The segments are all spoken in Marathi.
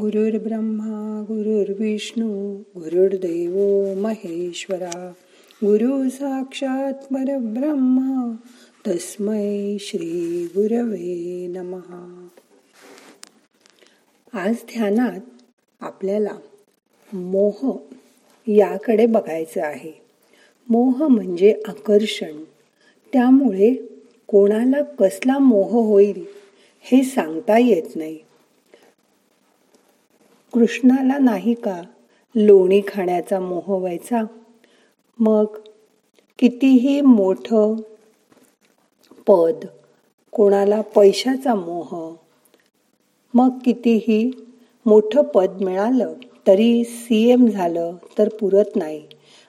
गुरुर्ब्रह्मा गुरुर्विष्णू गुरुर्देव महेश्वरा गुरु साक्षात परब्रह्मा तस्मै श्री गुरवे नमहा आज ध्यानात आपल्याला मोह याकडे बघायचं आहे. मोह म्हणजे आकर्षण. त्यामुळे कोणाला कसला मोह होईल हे सांगता येत नाही. कृष्णाला नाही का लोणी खाण्याचा मोह व्हायचा? मग कितीही मोठं पद कोणाला पैशाचा मोह मग कितीही मोठं पद मिळालं तरी सी एम झालं तर पुरत नाही.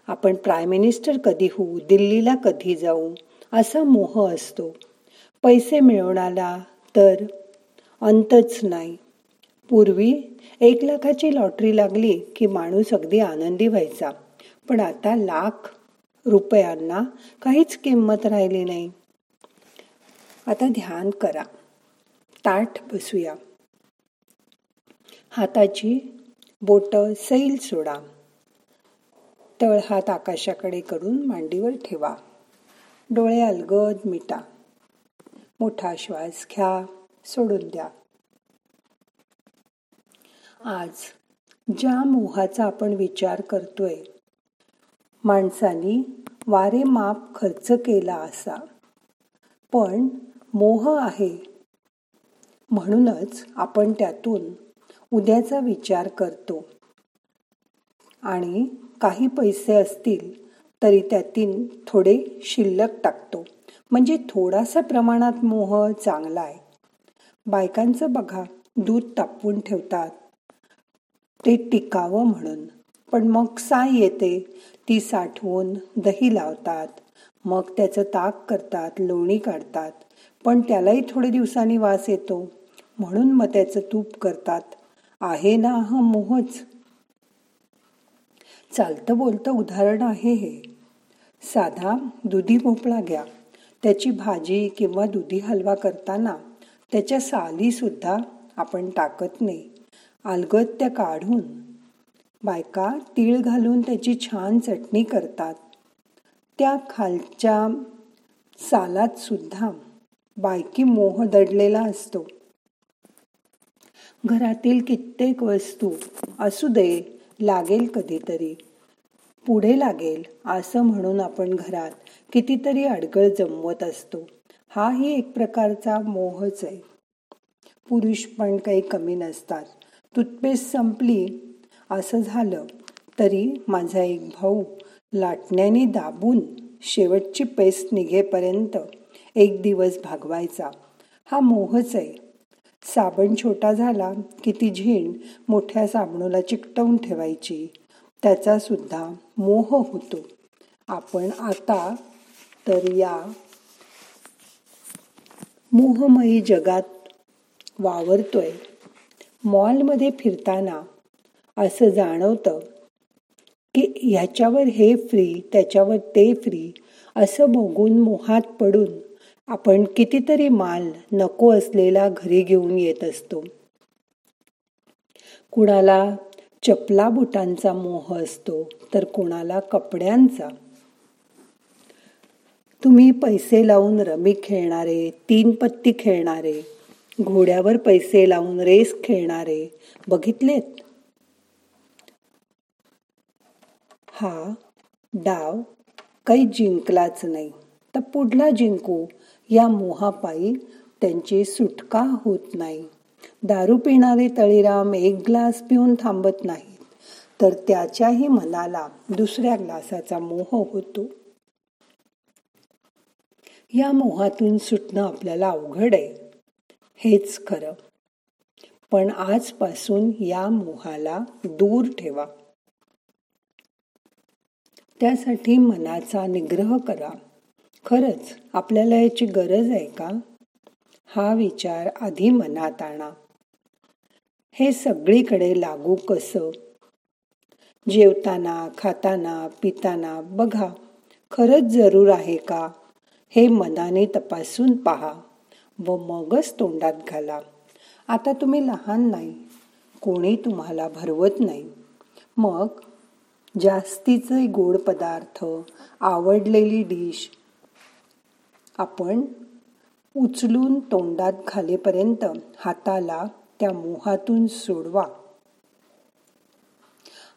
आपण प्राईम मिनिस्टर कधी होऊ दिल्लीला कधी जाऊ असा मोह असतो. पैसे मिळवण्याला तर अंतच नाही. पूर्वी एक लाखाची लॉटरी लागली की माणूस अगदी आनंदी व्हायचा. पण आता लाख रुपयांना काहीच किंमत राहिली नाही. आता ध्यान करा. ताठ बसूया. हाताची बोट सैल सोडा. तळ हात आकाशाकडे करून मांडीवर ठेवा. डोळे अलगद मिटा. मोठा श्वास घ्या. सोडून द्या. आज ज्या मोहाचा आपण विचार करतोय माणसानी वारे माप खर्च केला असा. पण मोह आहे. म्हणूनच आपण त्यातून उद्याचा विचार करतो. आणि काही पैसे असतील तरी त्यातील थोडे शिल्लक टाकतो. म्हणजे थोडासा प्रमाणात मोह चांगला आहे. बायकांचं बघा दूध तापवून ठेवतात. ते टिकावं म्हणून. पण मग साय येते. ती साठवून दही लावतात. मग त्याचं ताक करतात लोणी काढतात. पण त्यालाही थोडे दिवसांनी वास येतो. म्हणून मग त्याचं तूप करतात. आहे ना हा मोहच? चालतं बोलतं उदाहरण आहे हे. साधा दुधी भोपळा घ्या. त्याची भाजी किंवा दुधी हलवा करताना त्याच्या साली सुद्धा आपण टाकत नाही. अलगत्य काढून. बायका तीळ घालून त्याची छान चटणी करतात. त्या खालच्या सालात सुद्धा बायकी मोह दडलेला असतो. घरातील कित्येक वस्तू असू दे लागेल कधीतरी. पुढे लागेल असं म्हणून आपण घरात कितीतरी अडगळ जमवत असतो. हाही एक प्रकारचा मोहच आहे. पुरुष पण काही कमी नसतात. टूथपेस्ट संपली. असं झालं तरी माझा एक भाऊ लाटण्याने दाबून शेवटची पेस्ट निघेपर्यंत एक दिवस भागवायचा. हा मोहच आहे. साबण छोटा झाला की ती झीण मोठ्या साबणाला चिकटवून ठेवायची. त्याचा सुद्धा मोह होतो. आपण आता तर या मोहमयी जगात वावरतोय. मॉलमध्ये फिरताना असं जाणवतं की ह्याच्यावर हे फ्री त्याच्यावर ते फ्री असं बघून मोहात पडून आपण कितीतरी माल नको असलेला घरी घेऊन येत असतो. कुणाला चपला बुटांचा मोह असतो तर कुणाला कपड्यांचा. तुम्ही पैसे लावून रमी खेळणारे तीन पत्ती खेळणारे घोड्यावर पैसे लावून रेस खेळणारे. बघितलेत? हा डाव काही जिंकलाच नाही. तर पुढला जिंकू. या मोहापायी त्यांची सुटका होत नाही. दारू पिणारे तळीराम एक ग्लास पिऊन थांबत नाहीत. तर त्याच्याही मनाला दुसऱ्या ग्लासाचा मोह होतो. या मोहातून सुटणं आपल्याला अवघड आहे. हेच खरं. पण आजपासून या मोहाला दूर ठेवा. त्यासाठी मनाचा निग्रह करा. खरंच आपल्याला याची गरज आहे का? हा विचार आधी मनात आणा. हे सगळीकडे लागू कसं? जेवताना खाताना पिताना बघा. खरंच जरूर आहे का? हे मनाने तपासून पहा. व मगच तोंडात घाला. आता तुम्ही लहान नाही कोणी तुम्हाला भरवत नाही. मग जास्तीचे गोड पदार्थ आवडलेली डिश आपण उचलून तोंडात घालेपर्यंत हाताला त्या मोहातून सोडवा.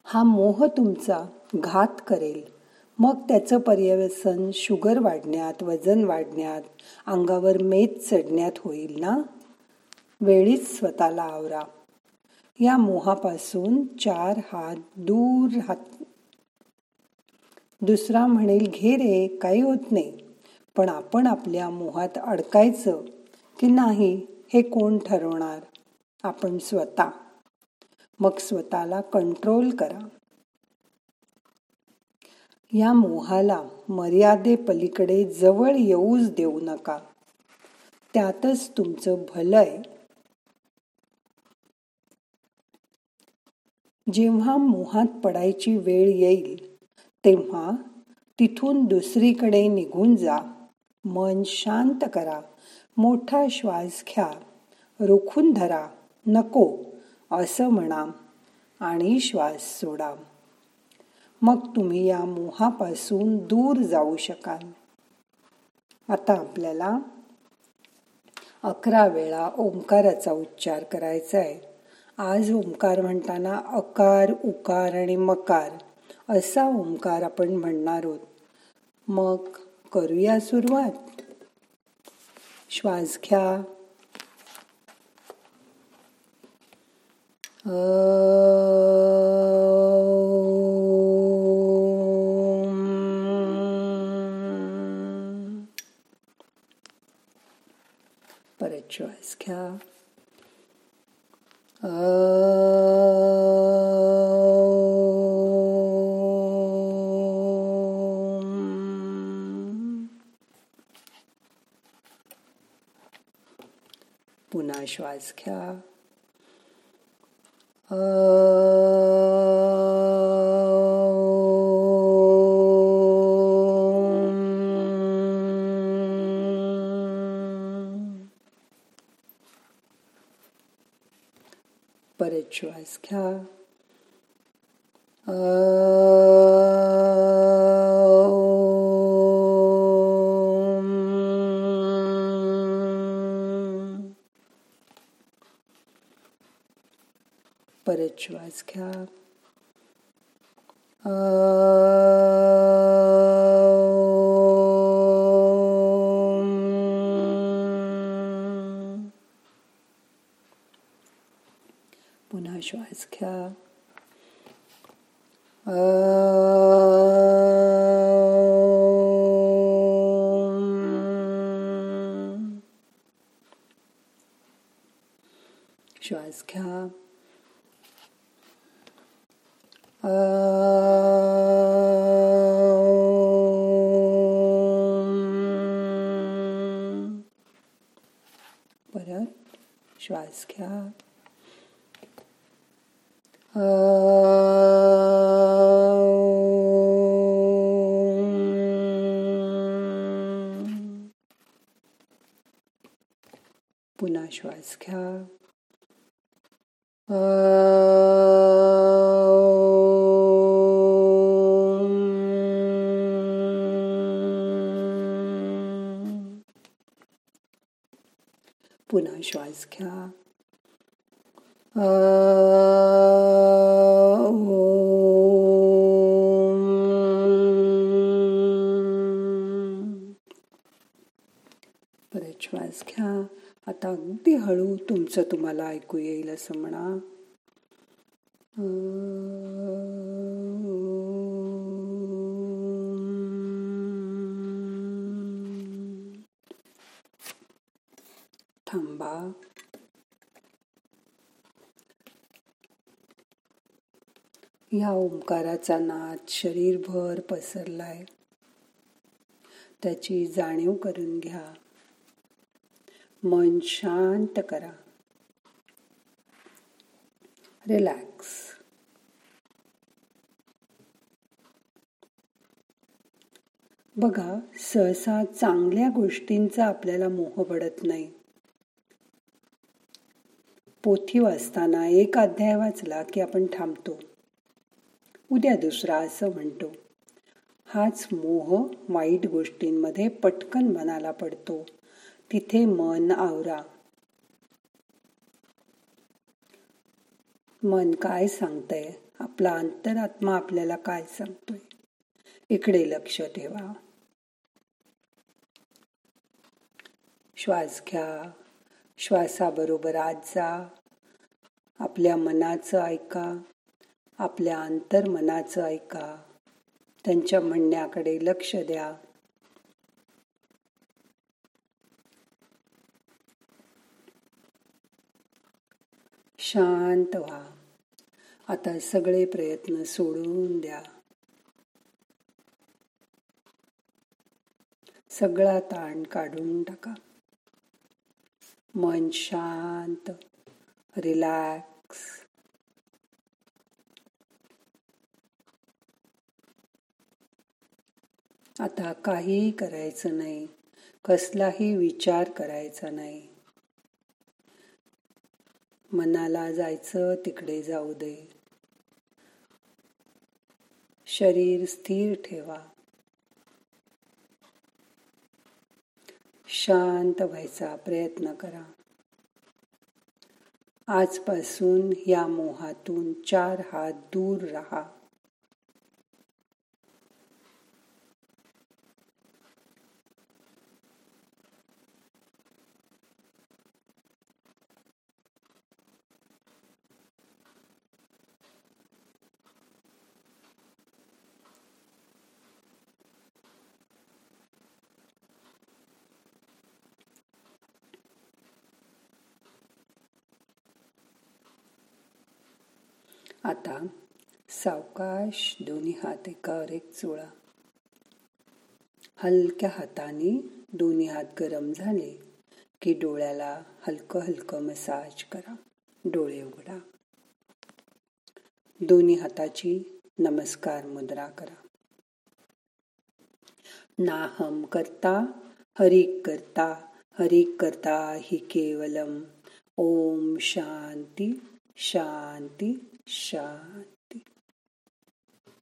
हा मोह तुमचा घात करेल. मग त्याचं पर्यवसन शुगर वाढण्यात वजन वाढण्यात अंगावर मेद चढण्यात होईल ना? वेळीच स्वतःला आवरा. या मोहापासून चार हात दूर हात दुसरा म्हणेल घे रे काही होत नाही. पण आपण आपल्या मोहात अडकायचं की नाही हे कोण ठरवणार? आपण स्वतः. मग स्वतःला कंट्रोल करा. या मोहाला मर्यादेपलीकडे जवळ येऊच देऊ नका. त्यातच तुमचं भलंय. जेव्हा मोहात पडायची वेळ येईल तेव्हा तिथून दुसरीकडे निघून जा. मन शांत करा. मोठा श्वास घ्या. रोखून धरा. नको. असं म्हणा आणि श्वास सोडा. मग तुम्ही या मोहापासून दूर जाऊ शकाल. आता आपल्याला अकरा वेळा ओंकाराचा उच्चार करायचा आहे आज ओंकार म्हणताना अकार उकार आणि मकार असा ओंकार आपण म्हणणार आहोत. मग करूया सुरुवात. श्वास घ्या. choice, cow. Om. Um, Bunai Schweiz, cow. but it choice to. But it choice car. visualize care. Om. Visualize care. Om. Voilà, je vois. घ्या पुन्हा श्वास घ्या परत श्वास घ्या आता अगदी हळू तुमचं तुम्हाला ऐकू येईल असं म्हणा. थांबा. या ओंकाराचा नाद शरीरभर पसरलाय. त्याची जाणीव करून घ्या. मन शांत करा. रिलॅक्स बघा सहसा चांगल्या गोष्टींचा आपल्याला मोह पडत नाही. पोथी वाचताना एक अध्याय वाचला की आपण थांबतो. उद्या दुसरा असं म्हणतो. हाच मोह वाईट गोष्टींमध्ये पटकन मनाला पडतो. तिथे मन आवरा. मन काय सांगतंय? आपला अंतरात्मा आपल्याला काय सांगतोय? इकडे लक्ष ठेवा. श्वास घ्या. श्वासाबरोबर आज जा. आपल्या मनाचं ऐका. आपल्या अंतर्मनाचं ऐका. त्यांच्या म्हणण्याकडे लक्ष द्या. शांत व्हा. आता सगळे प्रयत्न सोडून द्या. सगळा ताण काढून टाका. मन शांत रिलॅक्स. आता काही करायचं नाही. कसलाही विचार करायचा नाही. मनाला जायचं तिकडे जाऊ दे. शरीर स्थिर ठेवा. शांत व्हायचा प्रयत्न करा. आजपासून या मोहातून चार हात दूर राहा. आता सावकाश दोन्ही हात एकावर एक चोळा. हलक्या हाताने दोन्ही हात गरम झाले की डोळ्याला हलकं हलकं मसाज करा. डोळे उघडा. दोन्ही हाताची नमस्कार मुद्रा करा. नाहम करता हरिक करता हरिक करता हि केवलम. ओम शांती शांती. शांती